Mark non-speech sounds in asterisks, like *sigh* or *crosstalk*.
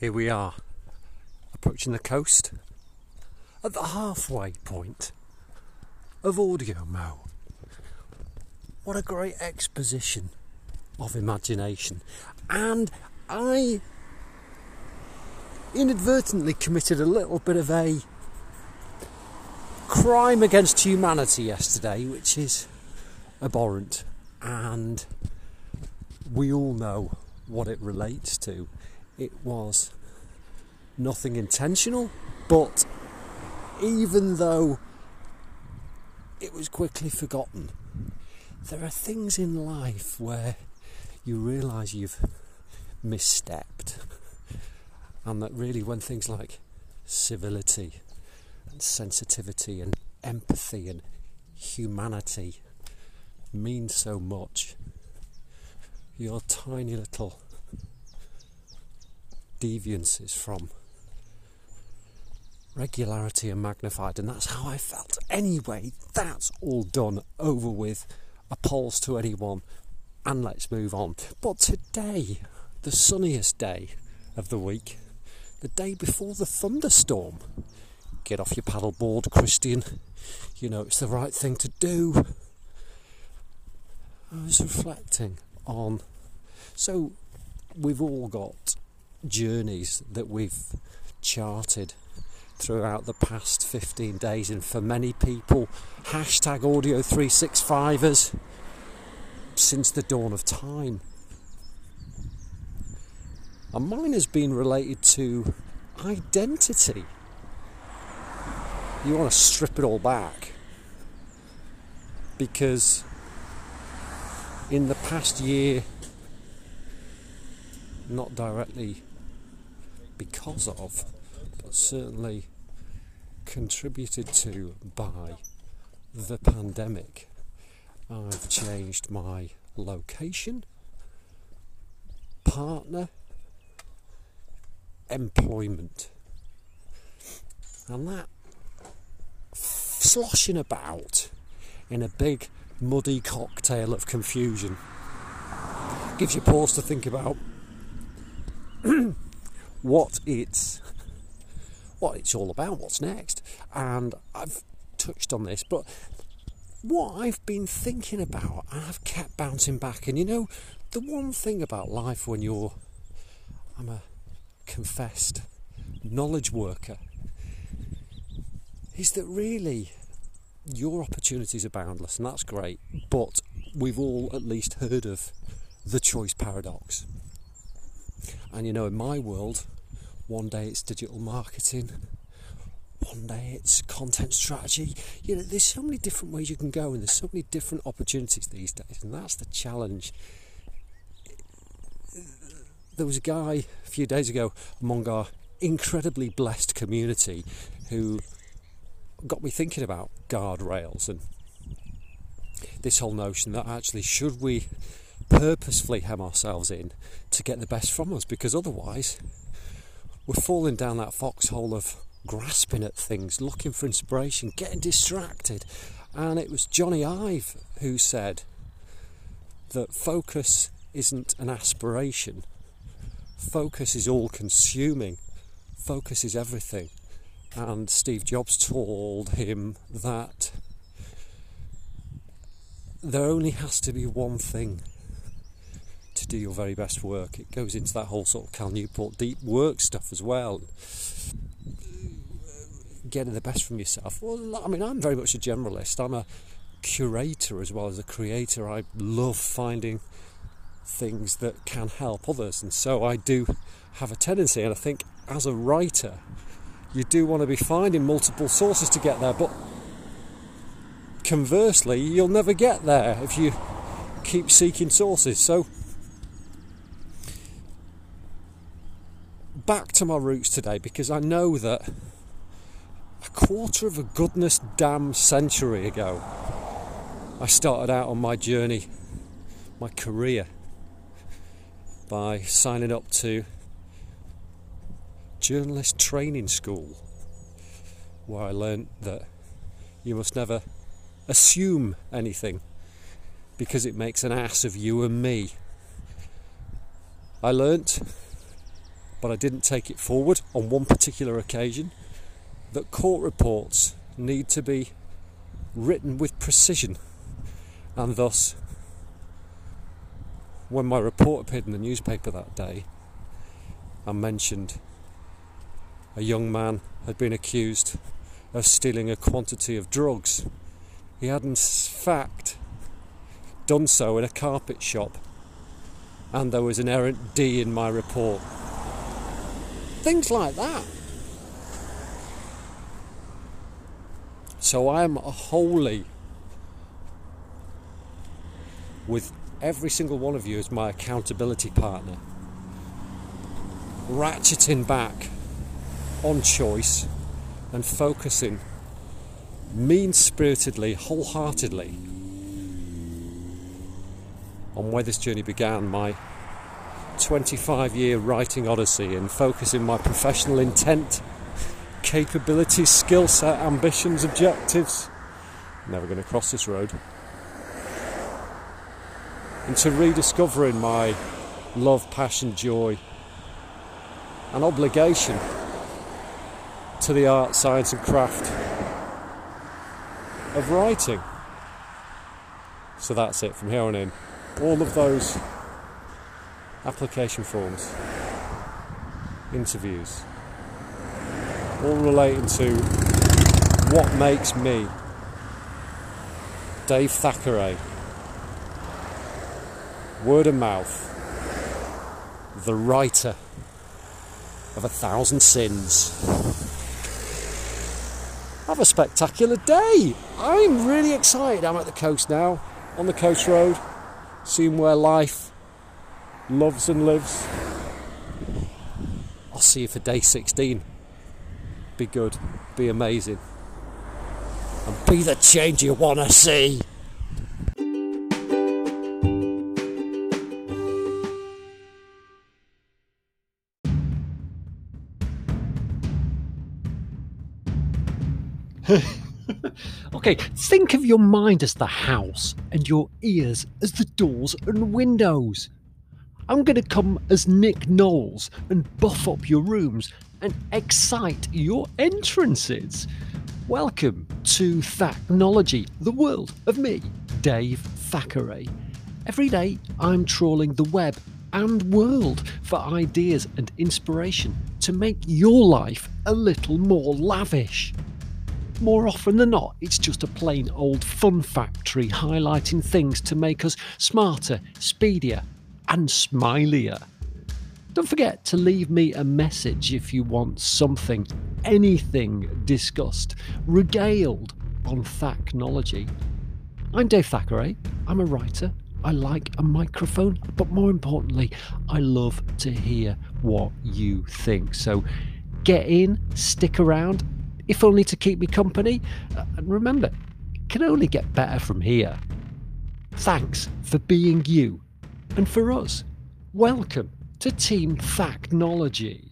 Here we are, approaching the coast at the halfway point of Audio Mo. What a great exposition of imagination. And I inadvertently committed a little bit of a crime against humanity yesterday, which is abhorrent. And we all know what it relates to it was nothing intentional, but even though it was quickly forgotten, there are things in life where you realise you've misstepped, and that really, when things like civility and sensitivity and empathy and humanity mean so much, your tiny little deviances from regularity and magnified, and that's how I felt. Anyway, that's all done, over with, appalls to anyone, and let's move on. But today, the sunniest day of the week, the day before the thunderstorm, get off your paddleboard, Christian. You know it's the right thing to do. I was reflecting on. So, we've all got journeys that we've charted throughout the past 15 days, and for many people, hashtag audio 365ers since the dawn of time. And mine has been related to identity. You want to strip it all back because in the past year, not directly because of, but certainly contributed to by the pandemic. I've changed my location, partner, employment, and that sloshing about in a big muddy cocktail of confusion gives you pause to think about *clears throat* what it's what it's all about, what's next. And I've touched on this, but what I've been thinking about, I've kept bouncing back. And you know, the one thing about life when you're, I'm a confessed knowledge worker, is that really your opportunities are boundless, and that's great. But we've all at least heard of the choice paradox. And you know, in my world, one day it's digital marketing, one day it's content strategy. You know, there's so many different ways you can go, and there's so many different opportunities these days, and that's the challenge. There was a guy a few days ago among our incredibly blessed community who got me thinking about guardrails and this whole notion that actually should we purposefully hem ourselves in to get the best from us because otherwise we're falling down that foxhole of grasping at things, looking for inspiration, getting distracted. And it was Jony Ive who said that focus isn't an aspiration, focus is all consuming, focus is everything. And Steve Jobs told him that there only has to be one thing do your very best work. It goes into that whole sort of Cal Newport deep work stuff as well. Getting the best from yourself. Well, I mean, I'm very much a generalist. I'm a curator as well as a creator. I love finding things that can help others, and so I do have a tendency. And I think as a writer, you do want to be finding multiple sources to get there, but conversely, you'll never get there if you keep seeking sources. So back to my roots today because I know that a quarter of a goodness damn century ago, I started out on my journey, my career, by signing up to journalist training school, where I learnt that you must never assume anything because it makes an ass of you and me. I learnt but I didn't take it forward on one particular occasion, that court reports need to be written with precision, and thus, when my report appeared in the newspaper that day, I mentioned a young man had been accused of stealing a quantity of drugs. He had, in fact, done so in a carpet shop, and there was an errant D in my report. Things like that. So I am wholly with every single one of you as my accountability partner, ratcheting back on choice and focusing mean spiritedly, wholeheartedly on where this journey began my 25 year writing odyssey and focusing my professional intent, capabilities, skill set, ambitions, objectives. Never going to cross this road. And Into rediscovering my love, passion, joy, and obligation to the art, science, and craft of writing. So that's it from here on in. All of those application forms, interviews, all relating to what makes me Dave Thackeray, word of mouth, the writer of a thousand sins have a spectacular day. I'm really excited. I'm at the coast now, on the coast road, seeing where life loves and lives. I'll see you for day 16. Be good, be amazing, and be the change you want to see. *laughs* okay, think of your mind as the house and your ears as the doors and windows. I'm going to come as Nick Knowles and buff up your rooms and excite your entrances. Welcome to Thacknology, the world of me, Dave Thackeray. Every day I'm trawling the web and world for ideas and inspiration to make your life a little more lavish. More often than not, it's just a plain old fun factory highlighting things to make us smarter, speedier, and smilier. Don't forget to leave me a message if you want something, anything discussed, regaled on Thacknology. I'm Dave Thackeray. I'm a writer. I like a microphone, but more importantly, I love to hear what you think. So get in, stick around, if only to keep me company. Uh, and remember, it can only get better from here. Thanks for being you. And for us, welcome to Team Thacknology.